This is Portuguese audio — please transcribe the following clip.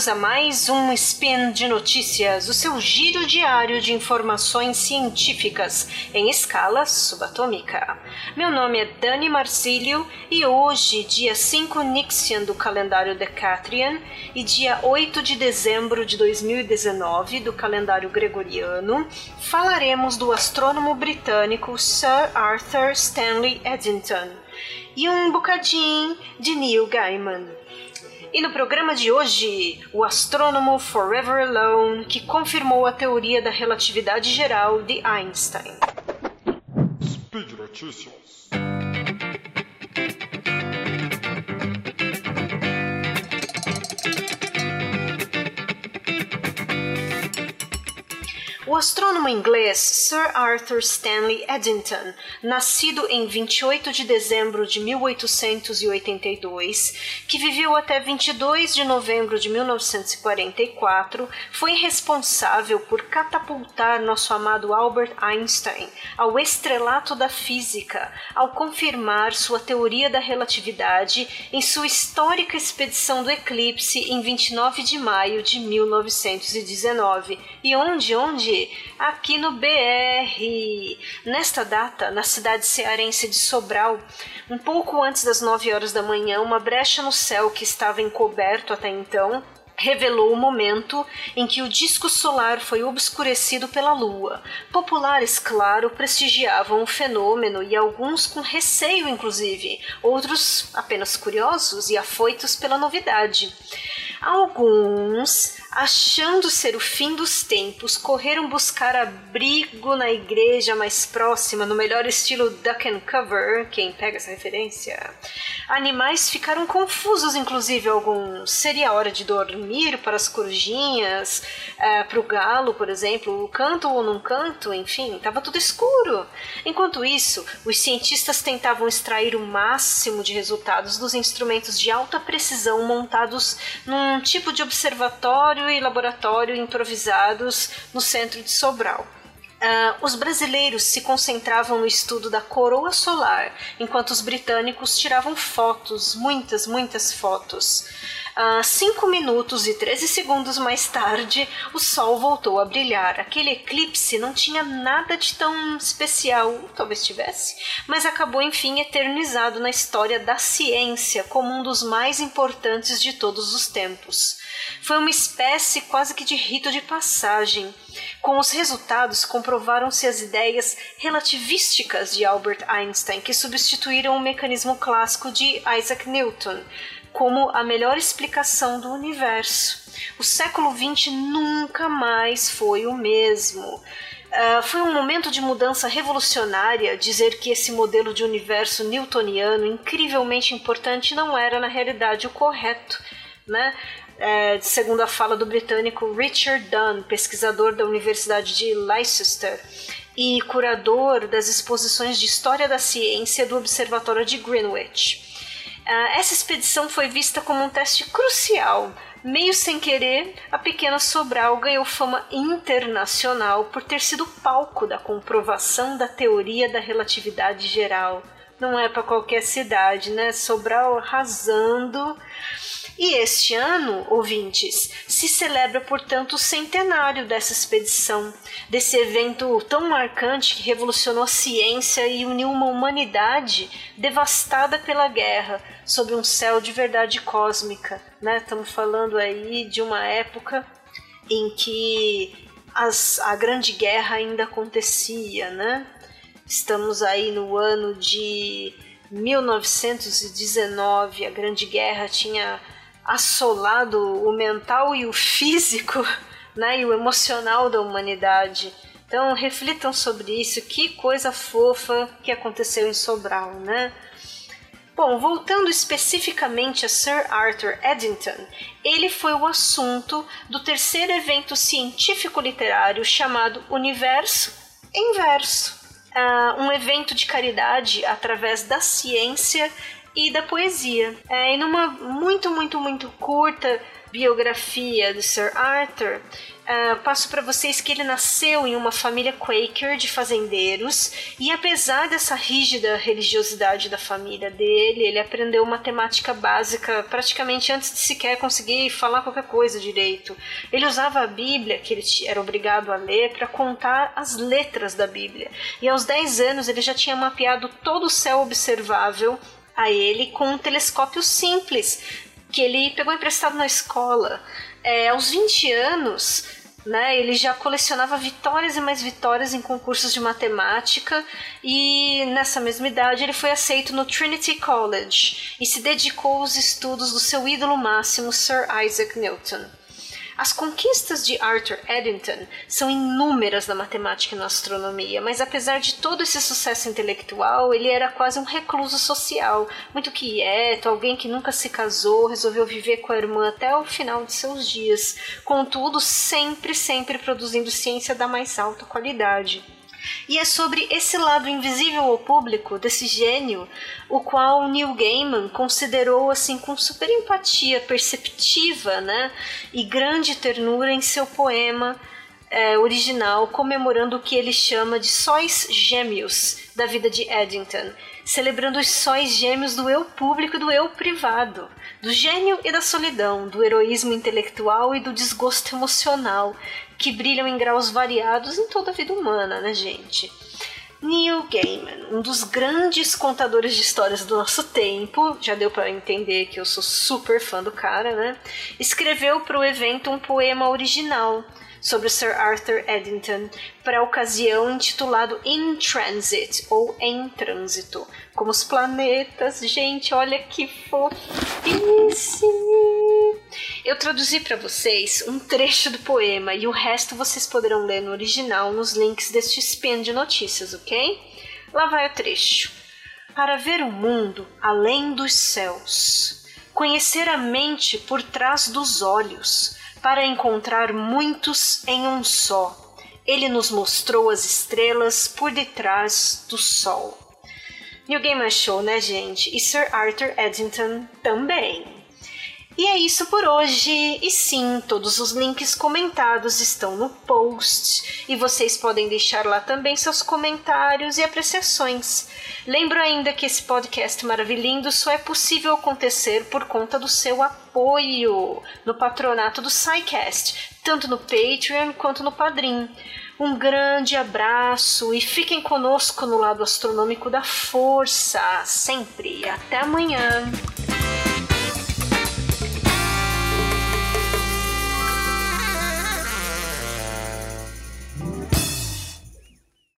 bem-vindos a mais um Spin de Notícias, o seu giro diário de informações científicas em escala subatômica. Meu nome é Dani Marcílio e hoje, dia 5 Nixian do calendário Decatrian e dia 8 de dezembro de 2019 do calendário gregoriano, falaremos do astrônomo britânico Sir Arthur Stanley Eddington e um bocadinho de Neil Gaiman. E no programa de hoje, o astrônomo Forever Alone, que confirmou a teoria da relatividade geral de Einstein. Speed Notícias. O astrônomo inglês Sir Arthur Stanley Eddington, nascido em 28 de dezembro de 1882, que viveu até 22 de novembro de 1944, foi responsável por catapultar nosso amado Albert Einstein ao estrelato da física, ao confirmar sua teoria da relatividade em sua histórica expedição do eclipse em 29 de maio de 1919. E onde, onde aqui no BR. Nesta data, na cidade cearense de Sobral, um pouco antes das 9 horas da manhã, uma brecha no céu que estava encoberto até então revelou o momento em que o disco solar foi obscurecido pela Lua. Populares, claro, prestigiavam o fenômeno e alguns com receio, inclusive, outros apenas curiosos e afoitos pela novidade. Alguns achando ser o fim dos tempos, correram buscar abrigo na igreja mais próxima, no melhor estilo duck and cover, quem pega essa referência. Animais ficaram confusos, inclusive alguns. Seria hora de dormir para as corujinhas, é, para o galo, por exemplo, canto ou não canto, enfim, estava tudo escuro. Enquanto isso, os cientistas tentavam extrair o máximo de resultados dos instrumentos de alta precisão montados num tipo de observatório laboratório e laboratório improvisados no centro de Sobral. Uh, os brasileiros se concentravam no estudo da coroa solar, enquanto os britânicos tiravam fotos, muitas, muitas fotos. Uh, cinco minutos e 13 segundos mais tarde, o Sol voltou a brilhar. Aquele eclipse não tinha nada de tão especial, talvez tivesse, mas acabou enfim eternizado na história da ciência como um dos mais importantes de todos os tempos. Foi uma espécie quase que de rito de passagem. Com os resultados, comprovaram-se as ideias relativísticas de Albert Einstein, que substituíram o mecanismo clássico de Isaac Newton como a melhor explicação do universo. O século XX nunca mais foi o mesmo. Uh, foi um momento de mudança revolucionária dizer que esse modelo de universo newtoniano, incrivelmente importante, não era na realidade o correto. Né? É, segundo a fala do britânico Richard Dunn, pesquisador da Universidade de Leicester e curador das exposições de História da Ciência do Observatório de Greenwich. É, essa expedição foi vista como um teste crucial. Meio sem querer, a pequena Sobral ganhou fama internacional por ter sido palco da comprovação da teoria da relatividade geral. Não é para qualquer cidade, né? Sobral arrasando. E este ano, ouvintes, se celebra, portanto, o centenário dessa expedição, desse evento tão marcante que revolucionou a ciência e uniu uma humanidade devastada pela guerra sob um céu de verdade cósmica. Né? Estamos falando aí de uma época em que as, a Grande Guerra ainda acontecia, né? Estamos aí no ano de 1919, a Grande Guerra tinha assolado o mental e o físico, né, e o emocional da humanidade. Então reflitam sobre isso, que coisa fofa que aconteceu em Sobral, né? Bom, voltando especificamente a Sir Arthur Eddington, ele foi o assunto do terceiro evento científico-literário chamado Universo em Verso, uh, um evento de caridade através da ciência e da poesia. É, numa muito, muito, muito curta biografia do Sir Arthur, Uh, passo para vocês que ele nasceu em uma família Quaker de fazendeiros e apesar dessa rígida religiosidade da família dele, ele aprendeu matemática básica praticamente antes de sequer conseguir falar qualquer coisa direito. Ele usava a Bíblia, que ele era obrigado a ler, para contar as letras da Bíblia. E aos 10 anos ele já tinha mapeado todo o céu observável a ele com um telescópio simples que ele pegou emprestado na escola. É, aos 20 anos, né? Ele já colecionava vitórias e mais vitórias em concursos de matemática e nessa mesma idade ele foi aceito no Trinity College e se dedicou aos estudos do seu ídolo máximo, Sir Isaac Newton. As conquistas de Arthur Eddington são inúmeras na matemática e na astronomia, mas apesar de todo esse sucesso intelectual, ele era quase um recluso social, muito quieto, alguém que nunca se casou, resolveu viver com a irmã até o final de seus dias, contudo, sempre, sempre produzindo ciência da mais alta qualidade. E é sobre esse lado invisível ao público desse gênio, o qual Neil Gaiman considerou assim com super empatia perceptiva, né, e grande ternura em seu poema é, original, comemorando o que ele chama de sóis gêmeos da vida de Eddington, celebrando os sóis gêmeos do eu público e do eu privado, do gênio e da solidão, do heroísmo intelectual e do desgosto emocional, que brilham em graus variados em toda a vida humana, né, gente? Neil Gaiman, um dos grandes contadores de histórias do nosso tempo, já deu para entender que eu sou super fã do cara, né? Escreveu para o evento um poema original sobre Sir Arthur Eddington para a ocasião intitulado In Transit ou Em Trânsito, como os planetas. Gente, olha que fofíssimo! Eu traduzi para vocês um trecho do poema e o resto vocês poderão ler no original nos links deste spin de notícias, ok? Lá vai o trecho. Para ver o mundo além dos céus, conhecer a mente por trás dos olhos, para encontrar muitos em um só. Ele nos mostrou as estrelas por detrás do sol. New Game Show, né, gente? E Sir Arthur Eddington também. E é isso por hoje. E sim, todos os links comentados estão no post e vocês podem deixar lá também seus comentários e apreciações. Lembro ainda que esse podcast maravilhoso só é possível acontecer por conta do seu apoio no patronato do SciCast, tanto no Patreon quanto no Padrim. Um grande abraço e fiquem conosco no lado astronômico da força, sempre. Até amanhã!